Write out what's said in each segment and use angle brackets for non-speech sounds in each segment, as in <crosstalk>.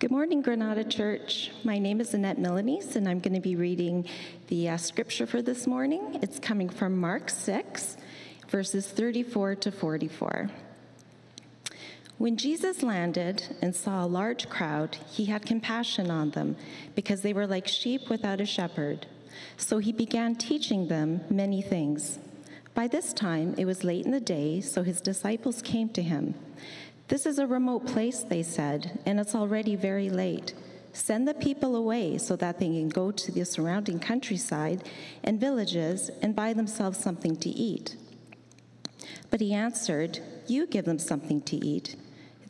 Good morning, Granada Church. My name is Annette Milanese, and I'm going to be reading the uh, scripture for this morning. It's coming from Mark 6, verses 34 to 44. When Jesus landed and saw a large crowd, he had compassion on them because they were like sheep without a shepherd. So he began teaching them many things. By this time, it was late in the day, so his disciples came to him. This is a remote place, they said, and it's already very late. Send the people away so that they can go to the surrounding countryside and villages and buy themselves something to eat. But he answered, You give them something to eat.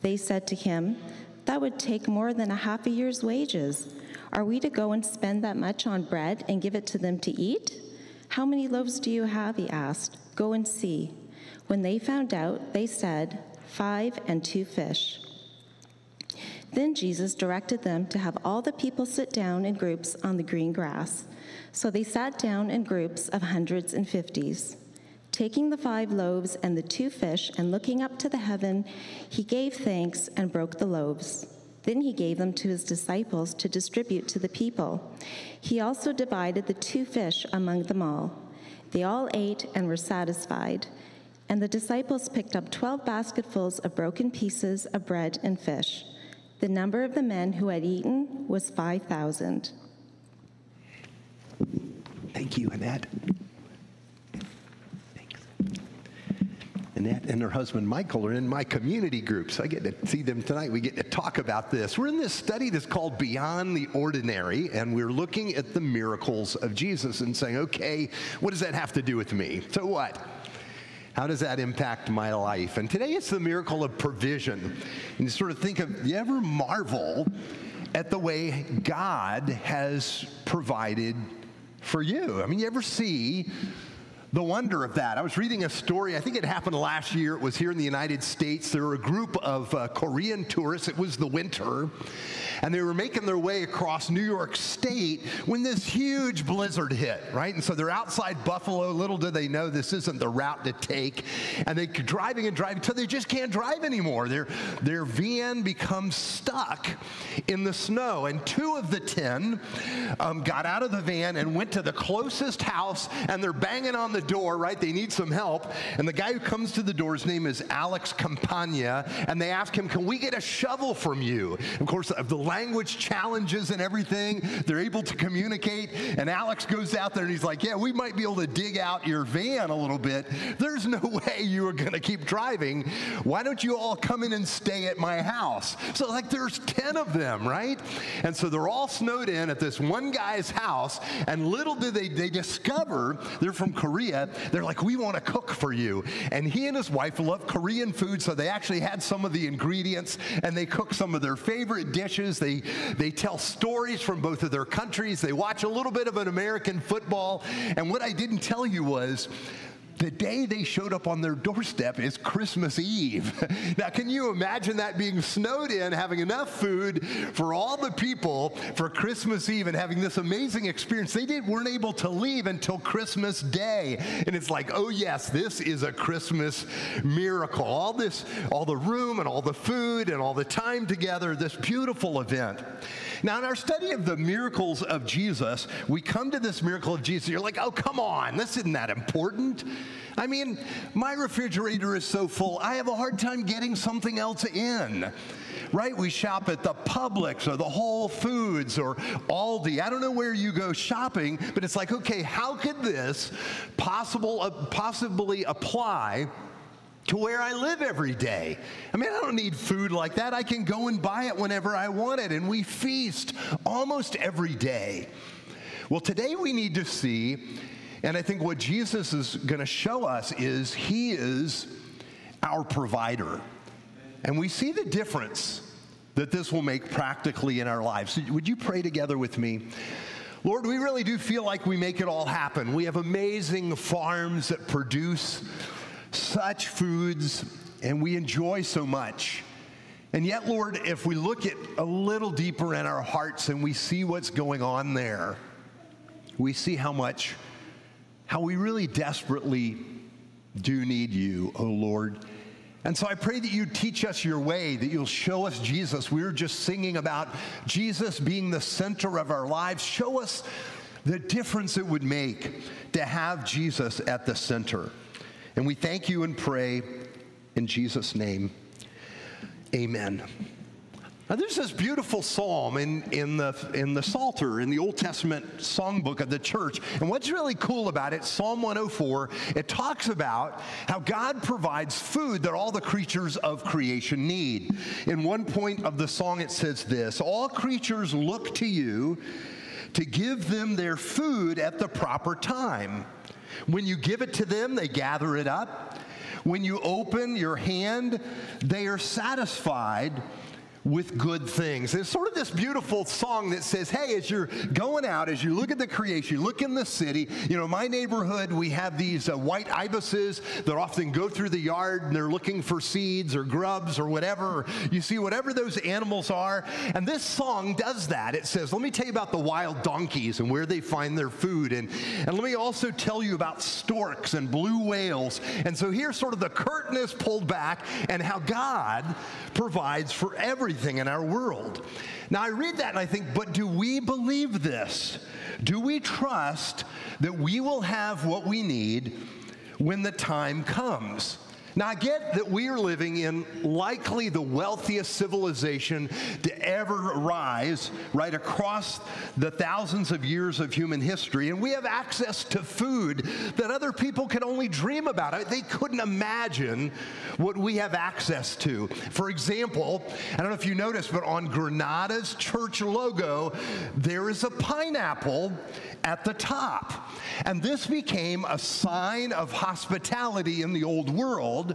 They said to him, That would take more than a half a year's wages. Are we to go and spend that much on bread and give it to them to eat? How many loaves do you have? He asked. Go and see. When they found out, they said, five and two fish. Then Jesus directed them to have all the people sit down in groups on the green grass. So they sat down in groups of hundreds and fifties. Taking the five loaves and the two fish and looking up to the heaven, he gave thanks and broke the loaves. Then he gave them to his disciples to distribute to the people. He also divided the two fish among them all. They all ate and were satisfied. And the disciples picked up 12 basketfuls of broken pieces of bread and fish. The number of the men who had eaten was 5,000. Thank you, Annette. Annette and her husband Michael are in my community group, so I get to see them tonight. We get to talk about this. We're in this study that's called Beyond the Ordinary, and we're looking at the miracles of Jesus and saying, okay, what does that have to do with me? So what? How does that impact my life? And today it's the miracle of provision. And you sort of think of, you ever marvel at the way God has provided for you? I mean, you ever see the wonder of that. I was reading a story, I think it happened last year. It was here in the United States. There were a group of uh, Korean tourists. It was the winter. And they were making their way across New York State when this huge blizzard hit, right? And so they're outside Buffalo. Little do they know this isn't the route to take. And they're driving and driving until they just can't drive anymore. Their, their van becomes stuck in the snow. And two of the 10 um, got out of the van and went to the closest house and they're banging on the the door, right? They need some help. And the guy who comes to the door, his name is Alex Campagna, and they ask him, Can we get a shovel from you? Of course, the language challenges and everything, they're able to communicate. And Alex goes out there and he's like, Yeah, we might be able to dig out your van a little bit. There's no <laughs> way you are going to keep driving. Why don't you all come in and stay at my house? So, like, there's 10 of them, right? And so they're all snowed in at this one guy's house, and little do they, they discover they're from Korea Korea, they're like, we want to cook for you. And he and his wife love Korean food, so they actually had some of the ingredients and they cook some of their favorite dishes. They, they tell stories from both of their countries. They watch a little bit of an American football. And what I didn't tell you was, the day they showed up on their doorstep is Christmas Eve. <laughs> now, can you imagine that being snowed in, having enough food for all the people for Christmas Eve and having this amazing experience? They didn't, weren't able to leave until Christmas Day. And it's like, oh, yes, this is a Christmas miracle. All this, all the room and all the food and all the time together, this beautiful event. Now, in our study of the miracles of Jesus, we come to this miracle of Jesus. You're like, oh, come on, this isn't that important. I mean, my refrigerator is so full, I have a hard time getting something else in. Right? We shop at the Publix or the Whole Foods or Aldi. I don't know where you go shopping, but it's like, okay, how could this possible, uh, possibly apply to where I live every day. I mean, I don't need food like that. I can go and buy it whenever I want it, and we feast almost every day. Well, today we need to see, and I think what Jesus is going to show us is He is our provider. And we see the difference that this will make practically in our lives. Would you pray together with me? Lord, we really do feel like we make it all happen. We have amazing farms that produce such foods and we enjoy so much. And yet, Lord, if we look at a little deeper in our hearts and we see what's going on there, we see how much, how we really desperately do need you, oh Lord. And so I pray that you teach us your way, that you'll show us Jesus. We were just singing about Jesus being the center of our lives. Show us the difference it would make to have Jesus at the center. And we thank you and pray in Jesus' name. Amen. Now, there's this beautiful psalm in, in, the, in the Psalter, in the Old Testament songbook of the church. And what's really cool about it, Psalm 104, it talks about how God provides food that all the creatures of creation need. In one point of the song, it says this All creatures look to you to give them their food at the proper time. When you give it to them, they gather it up. When you open your hand, they are satisfied with good things. There's sort of this beautiful song that says, hey, as you're going out, as you look at the creation, you look in the city, you know, my neighborhood, we have these uh, white ibises that often go through the yard and they're looking for seeds or grubs or whatever. You see, whatever those animals are. And this song does that. It says, let me tell you about the wild donkeys and where they find their food. And, and let me also tell you about storks and blue whales. And so here's sort of the curtain is pulled back and how God provides for everything in our world. Now, I read that and I think, but do we believe this? Do we trust that we will have what we need when the time comes? Now, I get that we are living in likely the wealthiest civilization to ever rise right across the thousands of years of human history, and we have access to food that other people can only dream about. They couldn't imagine what we have access to. For example, I don't know if you noticed, but on Granada's church logo, there is a pineapple at the top. And this became a sign of hospitality in the old world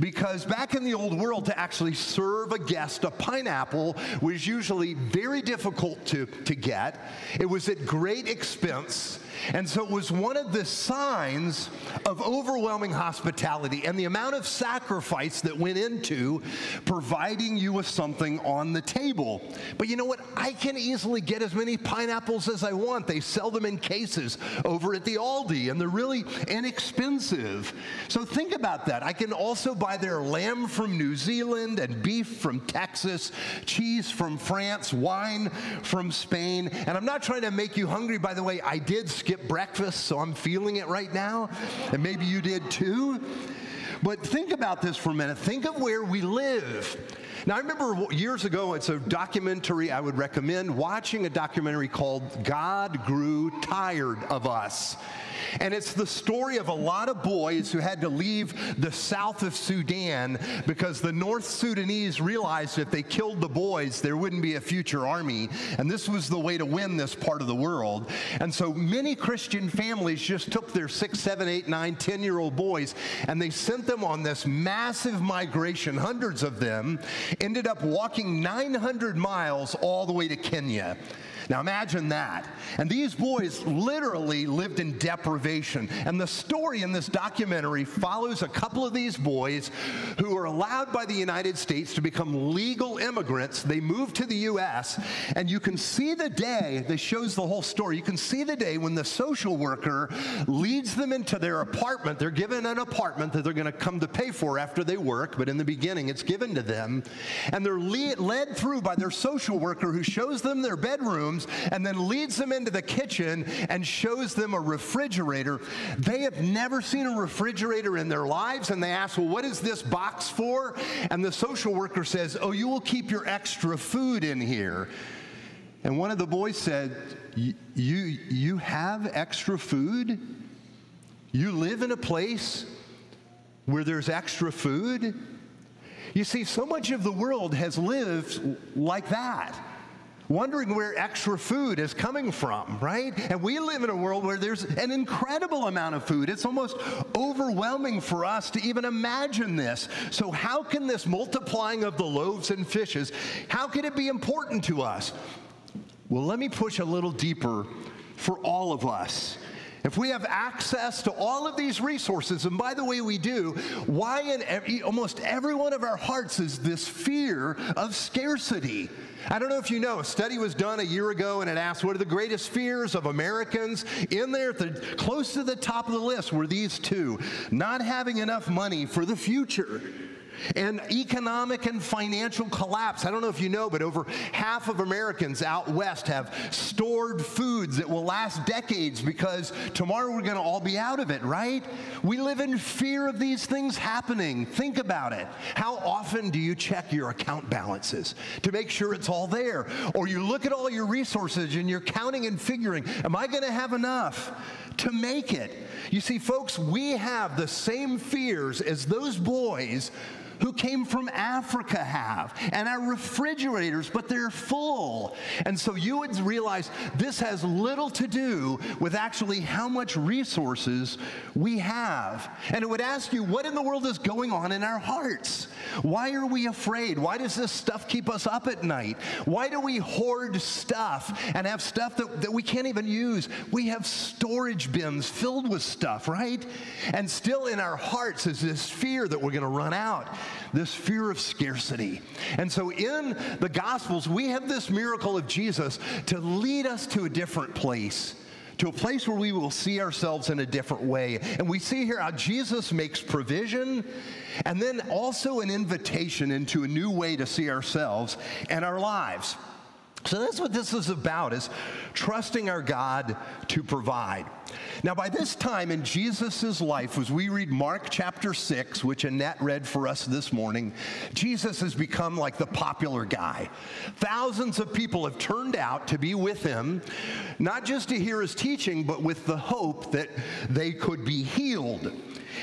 because back in the old world, to actually serve a guest a pineapple was usually very difficult to, to get. It was at great expense. And so it was one of the signs of overwhelming hospitality and the amount of sacrifice that went into providing you with something on the table. But you know what? I can easily get as many pineapples as I want. They sell them in cases over at the Aldi, and they're really inexpensive. So think about that. I can also buy their lamb from New Zealand and beef from Texas, cheese from France, wine from Spain. And I'm not trying to make you hungry, by the way. I did skip breakfast, so I'm feeling it right now. And maybe you did too. But think about this for a minute. Think of where we live. Now, I remember years ago, it's a documentary I would recommend watching a documentary called God Grew Tired of Us. And it's the story of a lot of boys who had to leave the south of Sudan because the North Sudanese realized if they killed the boys, there wouldn't be a future army. And this was the way to win this part of the world. And so many Christian families just took their six, seven, eight, nine, 10 year old boys and they sent them on this massive migration. Hundreds of them ended up walking 900 miles all the way to Kenya. Now imagine that. And these boys literally lived in deprivation. And the story in this documentary follows a couple of these boys who are allowed by the United States to become legal immigrants. They move to the U.S., and you can see the day, this shows the whole story. You can see the day when the social worker leads them into their apartment. They're given an apartment that they're going to come to pay for after they work, but in the beginning, it's given to them. And they're led through by their social worker who shows them their bedroom rooms and then leads them into the kitchen and shows them a refrigerator. They have never seen a refrigerator in their lives and they ask, Well, what is this box for? And the social worker says, Oh, you will keep your extra food in here. And one of the boys said, You, you have extra food? You live in a place where there's extra food? You see, so much of the world has lived like that wondering where extra food is coming from, right? And we live in a world where there's an incredible amount of food. It's almost overwhelming for us to even imagine this. So how can this multiplying of the loaves and fishes, how can it be important to us? Well, let me push a little deeper for all of us. If we have access to all of these resources, and by the way, we do, why in every, almost every one of our hearts is this fear of scarcity? I don't know if you know, a study was done a year ago and it asked what are the greatest fears of Americans. In there, the, close to the top of the list were these two not having enough money for the future. And economic and financial collapse. I don't know if you know, but over half of Americans out west have stored foods that will last decades because tomorrow we're going to all be out of it, right? We live in fear of these things happening. Think about it. How often do you check your account balances to make sure it's all there? Or you look at all your resources and you're counting and figuring, am I going to have enough to make it? You see, folks, we have the same fears as those boys who came from Africa have, and our refrigerators, but they're full. And so you would realize this has little to do with actually how much resources we have. And it would ask you, what in the world is going on in our hearts? Why are we afraid? Why does this stuff keep us up at night? Why do we hoard stuff and have stuff that, that we can't even use? We have storage bins filled with stuff, right? And still in our hearts is this fear that we're going to run out this fear of scarcity. And so in the Gospels, we have this miracle of Jesus to lead us to a different place to a place where we will see ourselves in a different way. And we see here how Jesus makes provision and then also an invitation into a new way to see ourselves and our lives. So that's what this is about is trusting our God to provide. Now by this time in Jesus' life as we read Mark chapter 6 which Annette read for us this morning, Jesus has become like the popular guy. Thousands of people have turned out to be with him not just to hear his teaching but with the hope that they could be healed.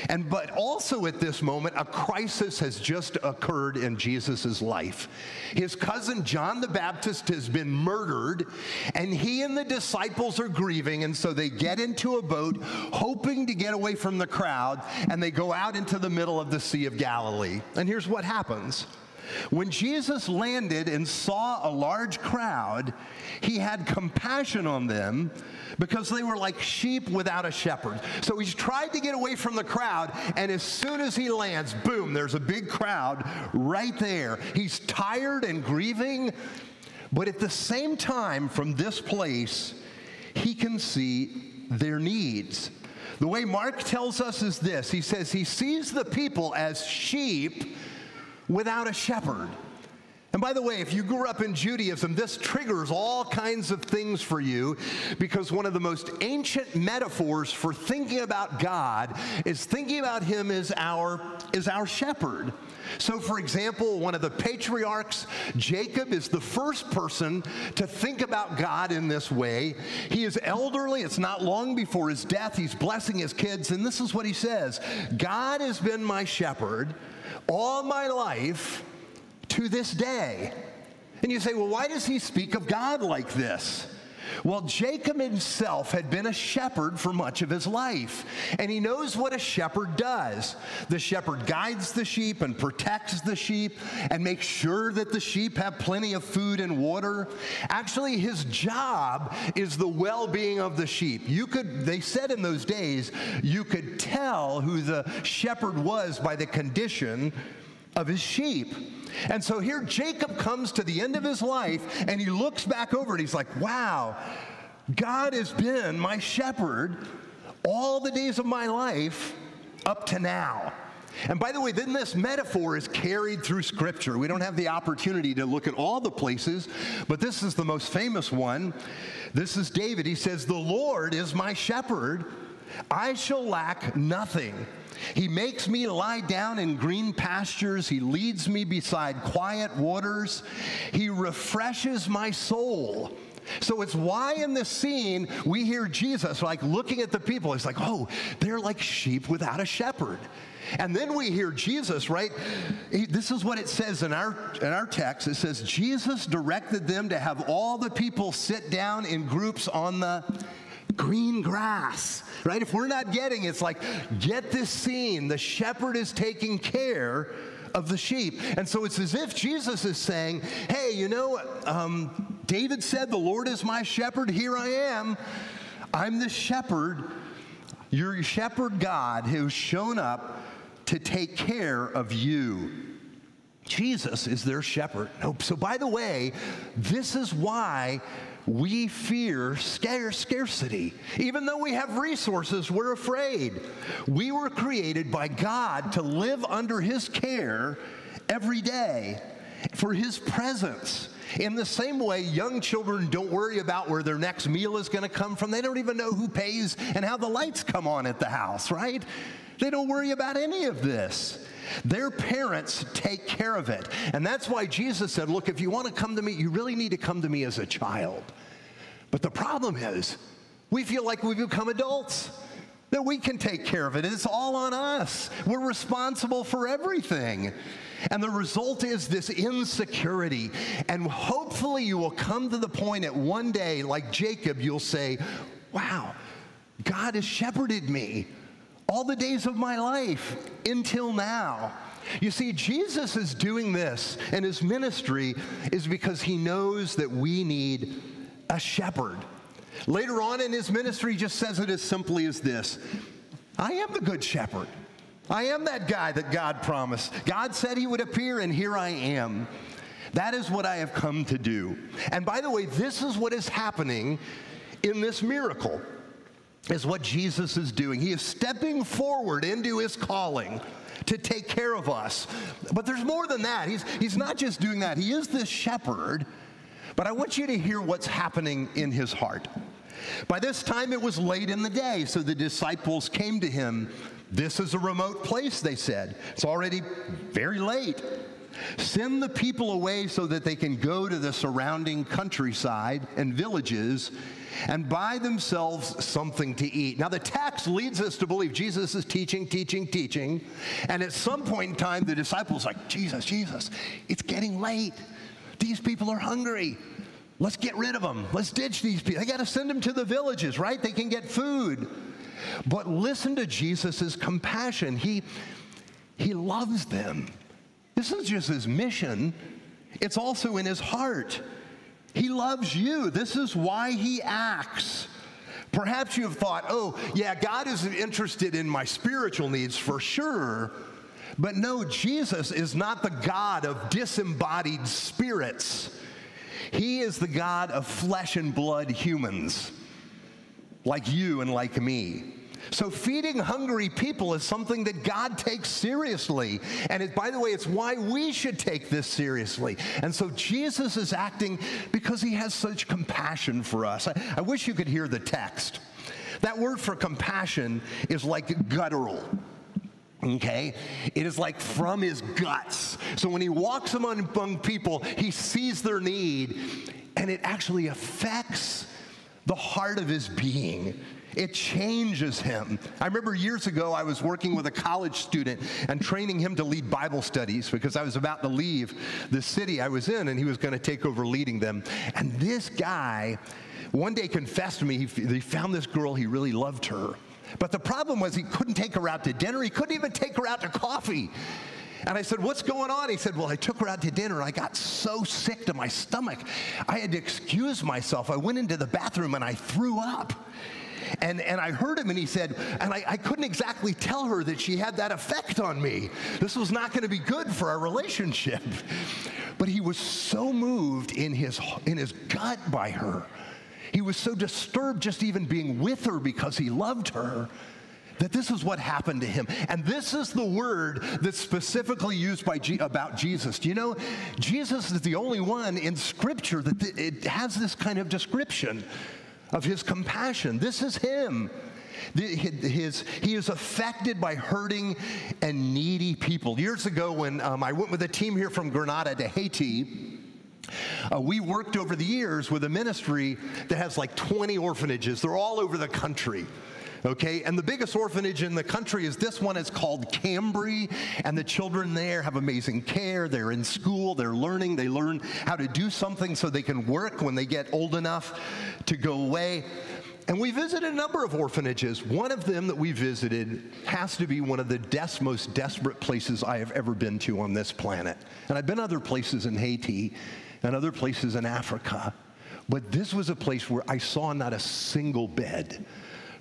And but also at this moment, a crisis has just occurred in Jesus' life. His cousin John the Baptist has been murdered, and he and the disciples are grieving, and so they get into a boat, hoping to get away from the crowd, and they go out into the middle of the Sea of Galilee. And here's what happens. When Jesus landed and saw a large crowd, he had compassion on them because they were like sheep without a shepherd. So he's tried to get away from the crowd, and as soon as he lands, boom, there's a big crowd right there. He's tired and grieving, but at the same time, from this place, he can see their needs. The way Mark tells us is this he says he sees the people as sheep without a shepherd. And by the way, if you grew up in Judaism, this triggers all kinds of things for you because one of the most ancient metaphors for thinking about God is thinking about him as our, as our shepherd. So, for example, one of the patriarchs, Jacob, is the first person to think about God in this way. He is elderly, it's not long before his death. He's blessing his kids, and this is what he says God has been my shepherd all my life to this day. And you say, well, why does he speak of God like this? Well, Jacob himself had been a shepherd for much of his life, and he knows what a shepherd does. The shepherd guides the sheep and protects the sheep and makes sure that the sheep have plenty of food and water. Actually, his job is the well being of the sheep. You could, they said in those days, you could tell who the shepherd was by the condition of his sheep. And so here Jacob comes to the end of his life and he looks back over and he's like, wow, God has been my shepherd all the days of my life up to now. And by the way, then this metaphor is carried through Scripture. We don't have the opportunity to look at all the places, but this is the most famous one. This is David. He says, The Lord is my shepherd, I shall lack nothing. He makes me lie down in green pastures. He leads me beside quiet waters. He refreshes my soul. So it's why in this scene we hear Jesus like looking at the people. He's like, oh, they're like sheep without a shepherd. And then we hear Jesus, right? He, this is what it says in our, in our text. It says, Jesus directed them to have all the people sit down in groups on the green grass, <laughs> right? If we're not getting it's like, get this scene. The shepherd is taking care of the sheep. And so it's as if Jesus is saying, hey, you know, um, David said, the Lord is my shepherd. Here I am. I'm the shepherd, your shepherd God who's shown up to take care of you. Jesus is their shepherd. So, by the way, this is why we fear scarcity. Even though we have resources, we're afraid. We were created by God to live under His care every day for His presence. In the same way, young children don't worry about where their next meal is going to come from. They don't even know who pays and how the lights come on at the house, right? They don't worry about any of this. Their parents take care of it. And that's why Jesus said, Look, if you want to come to me, you really need to come to me as a child. But the problem is, we feel like we've become adults, that we can take care of it. It's all on us. We're responsible for everything. And the result is this insecurity. And hopefully, you will come to the point at one day, like Jacob, you'll say, Wow, God has shepherded me all the days of my life until now. You see, Jesus is doing this, and his ministry is because he knows that we need a shepherd. Later on in his ministry, he just says it as simply as this I am the good shepherd. I am that guy that God promised. God said he would appear, and here I am. That is what I have come to do. And by the way, this is what is happening in this miracle is what Jesus is doing. He is stepping forward into his calling to take care of us. But there's more than that. He's, he's not just doing that, he is this shepherd. But I want you to hear what's happening in his heart. By this time, it was late in the day, so the disciples came to him. This is a remote place, they said. It's already very late. Send the people away so that they can go to the surrounding countryside and villages and buy themselves something to eat. Now, the text leads us to believe Jesus is teaching, teaching, teaching. And at some point in time, the disciples like, Jesus, Jesus, it's getting late. These people are hungry. Let's get rid of them. Let's ditch these people. I got to send them to the villages, right? They can get food. But listen to Jesus' compassion. He, he loves them. This is just his mission, it's also in his heart. He loves you. This is why he acts. Perhaps you have thought, oh, yeah, God is interested in my spiritual needs for sure. But no, Jesus is not the God of disembodied spirits. He is the God of flesh and blood humans, like you and like me. So, feeding hungry people is something that God takes seriously. And it, by the way, it's why we should take this seriously. And so, Jesus is acting because he has such compassion for us. I, I wish you could hear the text. That word for compassion is like guttural. Okay? It is like from his guts. So when he walks among people, he sees their need, and it actually affects the heart of his being. It changes him. I remember years ago, I was working with a college student and training him to lead Bible studies because I was about to leave the city I was in and he was going to take over leading them. And this guy one day confessed to me he, found this girl, he really loved her. But the problem was he couldn't take her out to dinner, he couldn't even take her out to coffee. And I said, What's going on? He said, Well, I took her out to dinner. And I got so sick to my stomach. I had to excuse myself. I went into the bathroom and I threw up. And, and I heard him and he said, and I, I couldn't exactly tell her that she had that effect on me. This was not going to be good for our relationship. But he was so moved in his, in his gut by her. He was so disturbed just even being with her because he loved her that this is what happened to him. And this is the word that's specifically used by G- about Jesus. Do you know, Jesus is the only one in Scripture that th- it has this kind of description of his compassion. This is him. His, he is affected by hurting and needy people. Years ago, when um, I went with a team here from Granada to Haiti, uh, we worked over the years with a ministry that has like 20 orphanages. They're all over the country okay? And the biggest orphanage in the country is this one. It's called Cambry, and the children there have amazing care. They're in school, they're learning, they learn how to do something so they can work when they get old enough to go away. And we visited a number of orphanages. One of them that we visited has to be one of the des- most desperate places I have ever been to on this planet. And I've been other places in Haiti and other places in Africa. But this was a place where I saw not a single bed.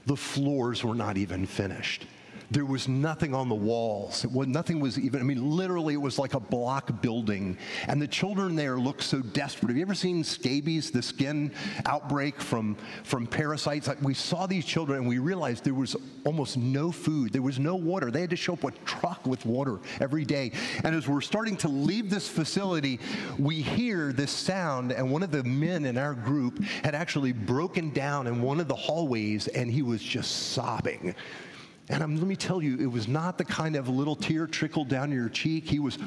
The floors were not even finished. There was nothing on the walls. It was, nothing was even, I mean, literally, it was like a block building. And the children there looked so desperate. Have you ever seen scabies, the skin outbreak from, from parasites? Like we saw these children and we realized there was almost no food, there was no water. They had to show up with truck with water every day. And as we're starting to leave this facility, we hear this sound, and one of the men in our group had actually broken down in one of the hallways and he was just sobbing. And I'm, let me tell you, it was not the kind of little tear trickled down your cheek. He was,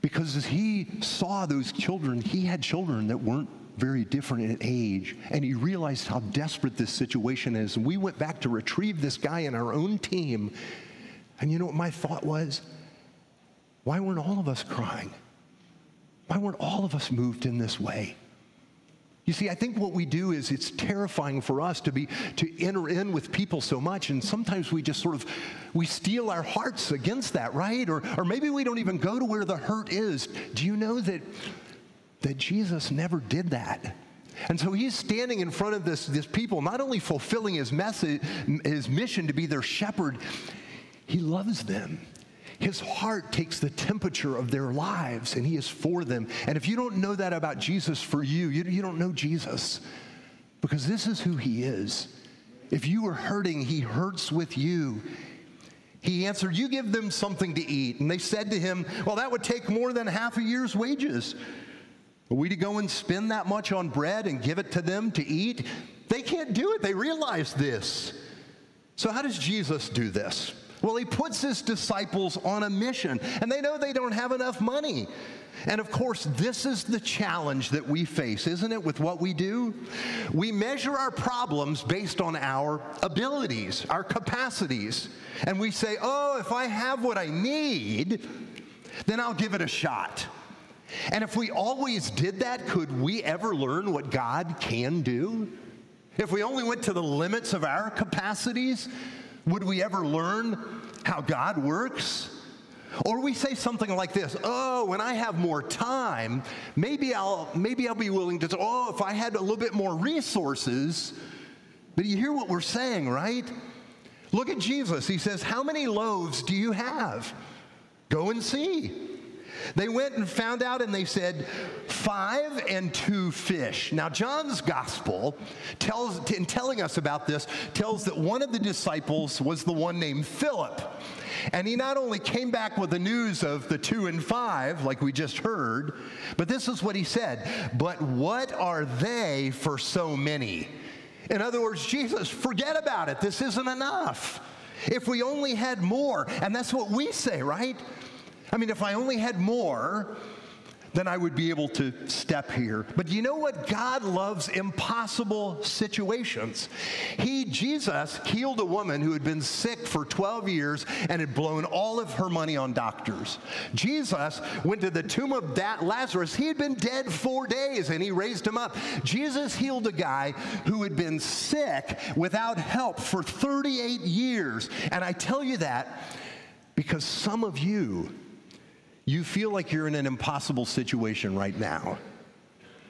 because as he saw those children, he had children that weren't very different in age. And he realized how desperate this situation is. And we went back to retrieve this guy in our own team. And you know what my thought was? Why weren't all of us crying? Why weren't all of us moved in this way? You see, I think what we do is it's terrifying for us to be to enter in with people so much, and sometimes we just sort of we steel our hearts against that, right? Or or maybe we don't even go to where the hurt is. Do you know that that Jesus never did that? And so he's standing in front of this, this people, not only fulfilling his message, his mission to be their shepherd, he loves them. His heart takes the temperature of their lives and he is for them. And if you don't know that about Jesus for you, you, you don't know Jesus because this is who he is. If you are hurting, he hurts with you. He answered, You give them something to eat. And they said to him, Well, that would take more than half a year's wages. Are we to go and spend that much on bread and give it to them to eat? They can't do it. They realize this. So, how does Jesus do this? Well, he puts his disciples on a mission, and they know they don't have enough money. And of course, this is the challenge that we face, isn't it, with what we do? We measure our problems based on our abilities, our capacities. And we say, oh, if I have what I need, then I'll give it a shot. And if we always did that, could we ever learn what God can do? If we only went to the limits of our capacities, would we ever learn how God works? Or we say something like this, oh, when I have more time, maybe I'll, maybe I'll be willing to, oh, if I had a little bit more resources. But you hear what we're saying, right? Look at Jesus. He says, How many loaves do you have? Go and see. They went and found out and they said, five and two fish. Now, John's gospel tells, in telling us about this, tells that one of the disciples was the one named Philip. And he not only came back with the news of the two and five, like we just heard, but this is what he said But what are they for so many? In other words, Jesus, forget about it. This isn't enough. If we only had more, and that's what we say, right? I mean, if I only had more, then I would be able to step here. But you know what? God loves impossible situations. He, Jesus, healed a woman who had been sick for 12 years and had blown all of her money on doctors. Jesus went to the tomb of that Lazarus. He had been dead four days and he raised him up. Jesus healed a guy who had been sick without help for 38 years. And I tell you that because some of you, you feel like you're in an impossible situation right now.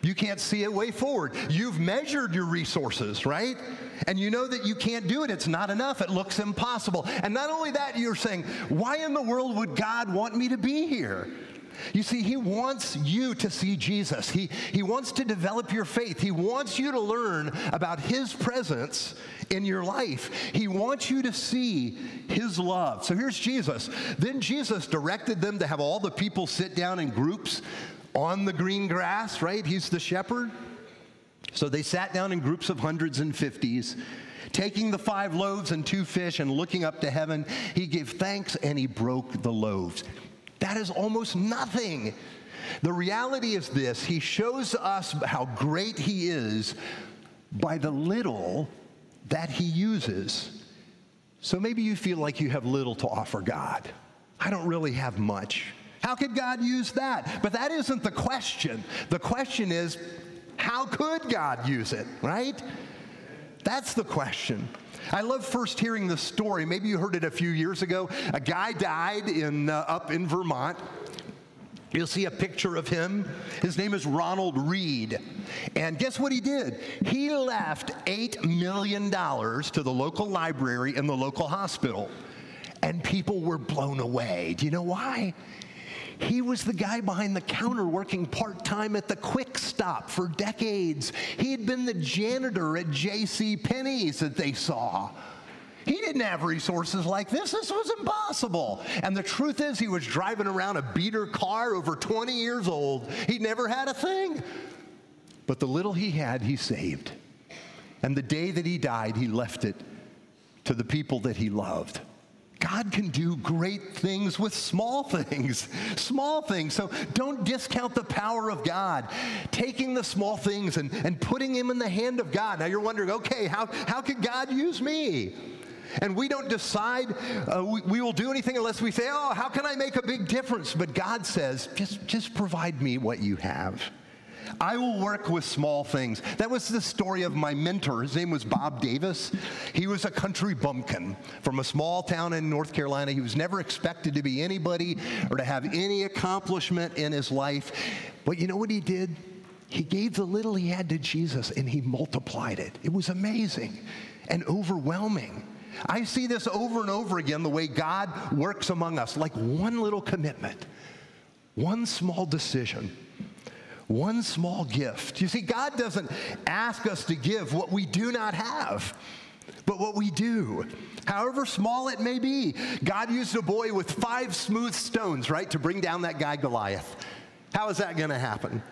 You can't see a way forward. You've measured your resources, right? And you know that you can't do it. It's not enough. It looks impossible. And not only that, you're saying, why in the world would God want me to be here? You see, He wants you to see Jesus. He, he wants to develop your faith. He wants you to learn about His presence in your life. He wants you to see His love. So here's Jesus. Then Jesus directed them to have all the people sit down in groups on the green grass, right? He's the shepherd. So they sat down in groups of hundreds and fifties. Taking the five loaves and two fish and looking up to heaven, he gave thanks and he broke the loaves. That is almost nothing. The reality is this He shows us how great He is by the little that He uses. So maybe you feel like you have little to offer God. I don't really have much. How could God use that? But that isn't the question. The question is, how could God use it, right? That's the question. I love first hearing the story. Maybe you heard it a few years ago. A guy died in, uh, up in Vermont. You'll see a picture of him. His name is Ronald Read. And guess what he did? He left $8 million to the local library and the local hospital. And people were blown away. Do you know why? He was the guy behind the counter working part time at the Quick Stop for decades. He had been the janitor at J.C. Penney's that they saw. He didn't have resources like this. This was impossible. And the truth is, he was driving around a beater car over 20 years old. He never had a thing. But the little he had, he saved. And the day that he died, he left it to the people that he loved. God can do great things with small things, small things. So don't discount the power of God. Taking the small things and, and putting them in the hand of God. Now you're wondering, okay, how, how can God use me? And we don't decide uh, we, we, will do anything unless we say, oh, how can I make a big difference? But God says, just, just provide me what you have. I will work with small things. That was the story of my mentor. His name was Bob Davis. He was a country bumpkin from a small town in North Carolina. He was never expected to be anybody or to have any accomplishment in his life. But you know what he did? He gave the little he had to Jesus and he multiplied it. It was amazing and overwhelming. I see this over and over again the way God works among us, like one little commitment, one small decision, one small gift. You see, God doesn't ask us to give what we do not have, but what we do. However small it may be, God used a boy with five smooth stones, right, to bring down that guy Goliath. How is that going to happen?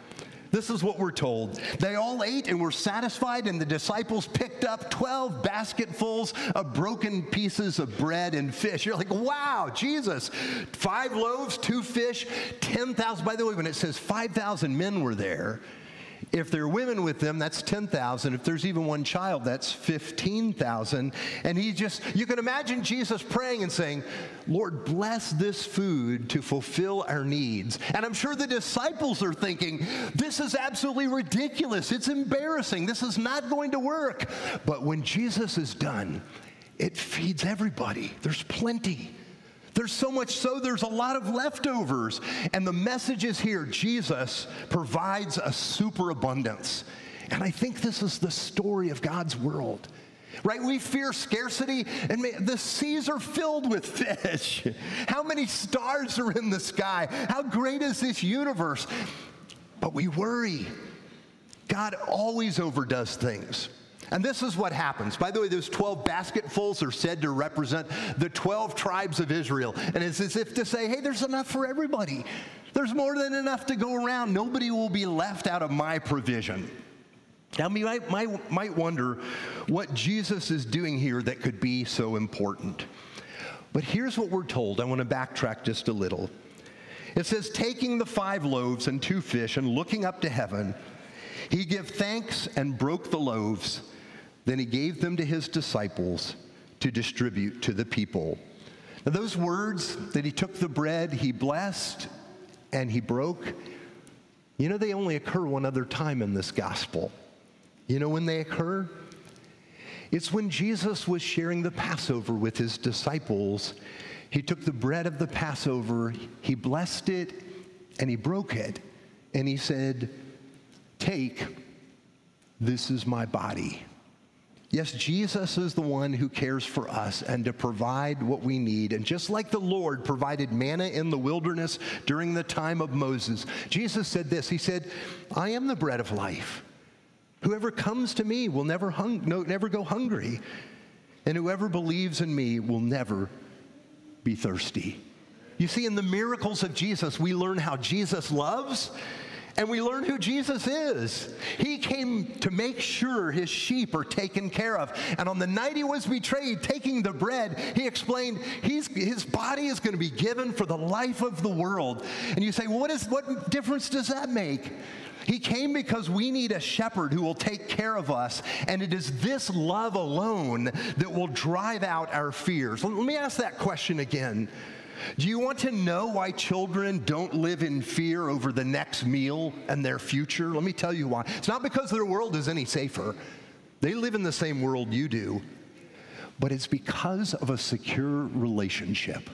This is what we're told. They all ate and were satisfied, and the disciples picked up 12 basketfuls of broken pieces of bread and fish. You're like, wow, Jesus, five loaves, two fish, 10,000. By the way, when it says 5,000 men were there, if there are women with them, that's 10,000. If there's even one child, that's 15,000. And he just, you can imagine Jesus praying and saying, Lord, bless this food to fulfill our needs. And I'm sure the disciples are thinking, this is absolutely ridiculous. It's embarrassing. This is not going to work. But when Jesus is done, it feeds everybody. There's plenty. There's so much so, there's a lot of leftovers. And the message is here Jesus provides a superabundance. And I think this is the story of God's world. Right? We fear scarcity, and the seas are filled with fish. <laughs> How many stars are in the sky? How great is this universe? But we worry. God always overdoes things. And this is what happens. By the way, those 12 basketfuls are said to represent the 12 tribes of Israel. And it's as if to say, hey, there's enough for everybody. There's more than enough to go around. Nobody will be left out of my provision. Now, you might, might, might wonder what Jesus is doing here that could be so important. But here's what we're told. I want to backtrack just a little. It says, taking the five loaves and two fish and looking up to heaven, he gave thanks and broke the loaves then he gave them to his disciples to distribute to the people. Now, those words that he took the bread, he blessed, and he broke, you know, they only occur one other time in this gospel. You know when they occur? It's when Jesus was sharing the Passover with his disciples. He took the bread of the Passover, he blessed it, and he broke it. And he said, Take, this is my body. Yes, Jesus is the one who cares for us and to provide what we need. And just like the Lord provided manna in the wilderness during the time of Moses, Jesus said this He said, I am the bread of life. Whoever comes to me will never, hung- no, never go hungry, and whoever believes in me will never be thirsty. You see, in the miracles of Jesus, we learn how Jesus loves and we learn who Jesus is. He came to make sure his sheep are taken care of. And on the night he was betrayed, taking the bread, he explained his body is going to be given for the life of the world. And you say, what, is, what difference does that make? He came because we need a shepherd who will take care of us. And it is this love alone that will drive out our fears. Let me ask that question again. Do you want to know why children don't live in fear over the next meal and their future? Let me tell you why. It's not because their world is any safer, they live in the same world you do, but it's because of a secure relationship.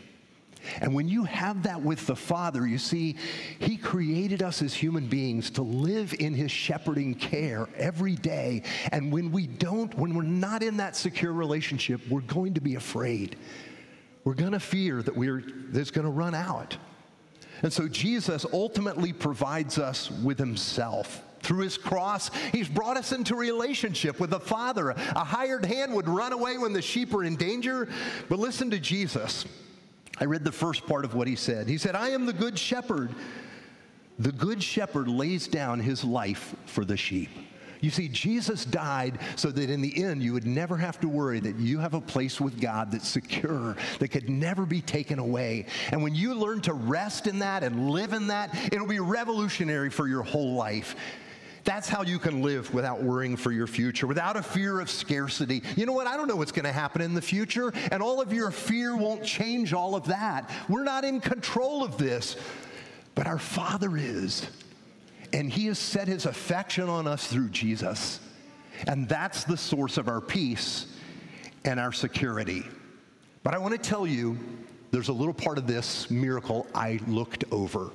And when you have that with the Father, you see, He created us as human beings to live in His shepherding care every day. And when we don't, when we're not in that secure relationship, we're going to be afraid. We're going to fear that we're, that it's going to run out. And so Jesus ultimately provides us with Himself. Through his cross, he's brought us into relationship with the Father. A hired hand would run away when the sheep are in danger, but listen to Jesus. I read the first part of what he said. He said, I am the good shepherd. The good shepherd lays down his life for the sheep. You see, Jesus died so that in the end you would never have to worry that you have a place with God that's secure, that could never be taken away. And when you learn to rest in that and live in that, it'll be revolutionary for your whole life. That's how you can live without worrying for your future, without a fear of scarcity. You know what? I don't know what's going to happen in the future, and all of your fear won't change all of that. We're not in control of this, but our Father is. And He has set His affection on us through Jesus. And that's the source of our peace and our security. But I want to tell you, there's a little part of this miracle I looked over.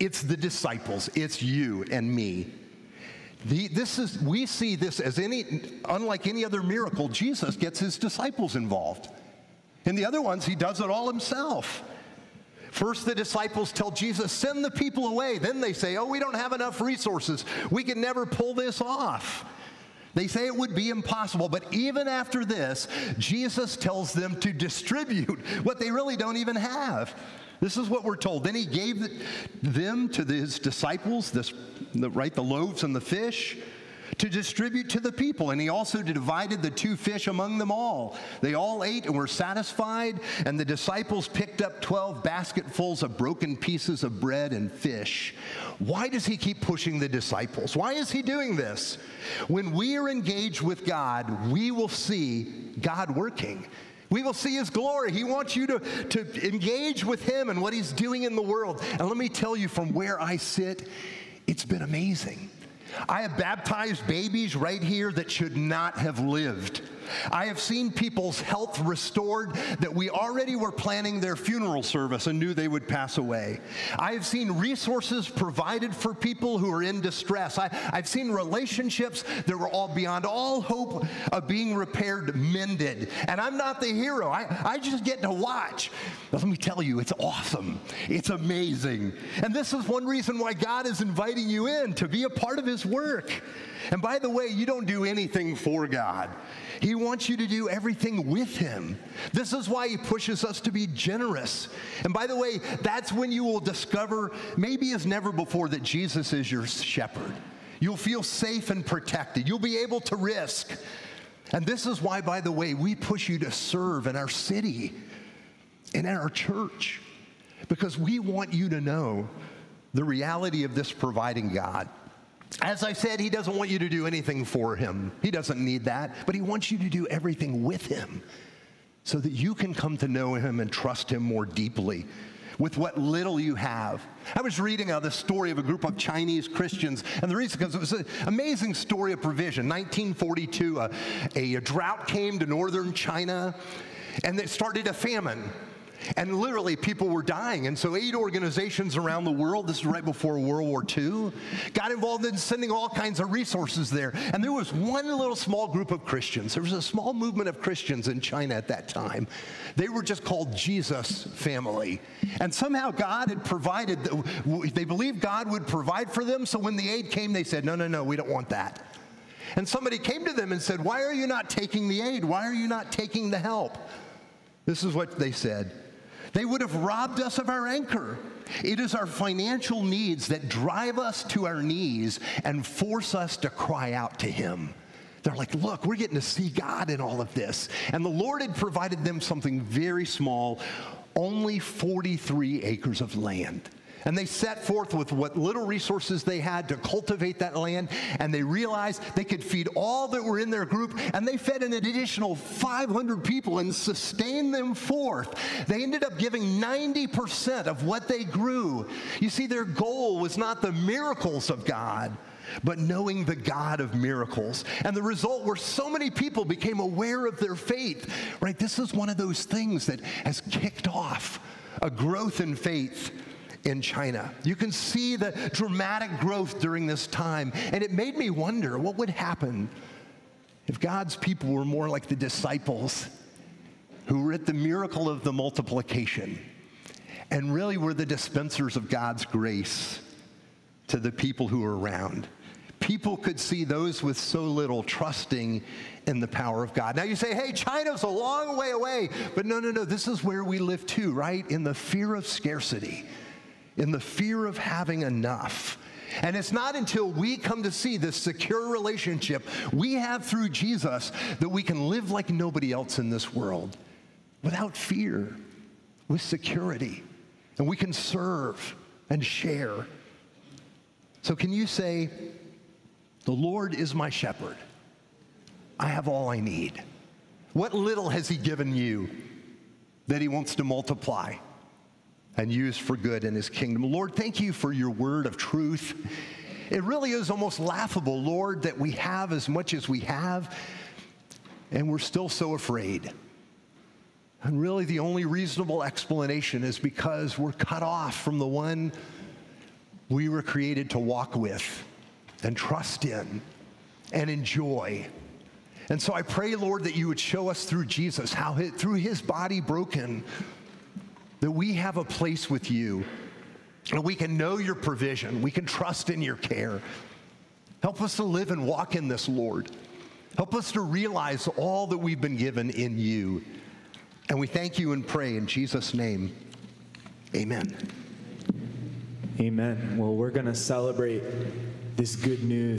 It's the disciples, it's you and me. The, this is, we see this as any, unlike any other miracle, Jesus gets his disciples involved. In the other ones, he does it all himself. First, the disciples tell Jesus, send the people away. Then they say, oh, we don't have enough resources. We can never pull this off. They say it would be impossible, but even after this, Jesus tells them to distribute what they really don't even have. This is what we're told. Then he gave them to his disciples, this, right, the loaves and the fish, to distribute to the people. And he also divided the two fish among them all. They all ate and were satisfied, and the disciples picked up 12 basketfuls of broken pieces of bread and fish. Why does he keep pushing the disciples? Why is he doing this? When we are engaged with God, we will see God working. We will see his glory. He wants you to, to engage with him and what he's doing in the world. And let me tell you from where I sit, it's been amazing. I have baptized babies right here that should not have lived. I have seen people's health restored that we already were planning their funeral service and knew they would pass away. I have seen resources provided for people who are in distress. I, have seen relationships that were all beyond all hope of being repaired, mended. And I'm not the hero, I, I just get to watch. But let me tell you, it's awesome. It's amazing. And this is one reason why God is inviting you in to be a part of His work. And by the way, you don't do anything for God. He wants you to do everything with Him. This is why He pushes us to be generous. And by the way, that's when you will discover, maybe as never before, that Jesus is your shepherd. You'll feel safe and protected. You'll be able to risk. And this is why, by the way, we push you to serve in our city and in our church, because we want you to know the reality of this providing God. As I said, he doesn't want you to do anything for him. He doesn't need that, but he wants you to do everything with him so that you can come to know him and trust him more deeply with what little you have. I was reading uh, the story of a group of Chinese Christians, and the reason because it was an amazing story of provision. 1942, uh, a, a drought came to northern China, and it started a famine. And literally, people were dying. And so, aid organizations around the world, this is right before World War II, got involved in sending all kinds of resources there. And there was one little small group of Christians. There was a small movement of Christians in China at that time. They were just called Jesus Family. And somehow, God had provided, they believed God would provide for them. So, when the aid came, they said, No, no, no, we don't want that. And somebody came to them and said, Why are you not taking the aid? Why are you not taking the help? This is what they said. They would have robbed us of our anchor. It is our financial needs that drive us to our knees and force us to cry out to Him. They're like, look, we're getting to see God in all of this. And the Lord had provided them something very small, only 43 acres of land. And they set forth with what little resources they had to cultivate that land, and they realized they could feed all that were in their group, and they fed an additional 500 people and sustained them forth. They ended up giving 90% of what they grew. You see, their goal was not the miracles of God but knowing the God of miracles. And the result where so many people became aware of their faith, right? This is one of those things that has kicked off a growth in faith in China. You can see the dramatic growth during this time. And it made me wonder what would happen if God's people were more like the disciples who were at the miracle of the multiplication and really were the dispensers of God's grace to the people who were around. People could see those with so little trusting in the power of God. Now you say, hey, China's a long way away. But no, no, no, this is where we live too, right? In the fear of scarcity, in the fear of having enough. And it's not until we come to see this secure relationship we have through Jesus that we can live like nobody else in this world without fear, with security. And we can serve and share. So, can you say, The Lord is my shepherd? I have all I need. What little has He given you that He wants to multiply and used for good in His kingdom? Lord, thank you for your word of truth. It really is almost laughable, Lord, that we have as much as we have, and we're still so afraid. And really, the only reasonable explanation is because we're cut off from the one we were created to walk with and trust in and enjoy. And so I pray, Lord, that you would show us through Jesus how through his body broken, that we have a place with you and we can know your provision, we can trust in your care. Help us to live and walk in this, Lord. Help us to realize all that we've been given in you. And we thank you and pray in Jesus' name. Amen. Amen. Well, we're going to celebrate this good news.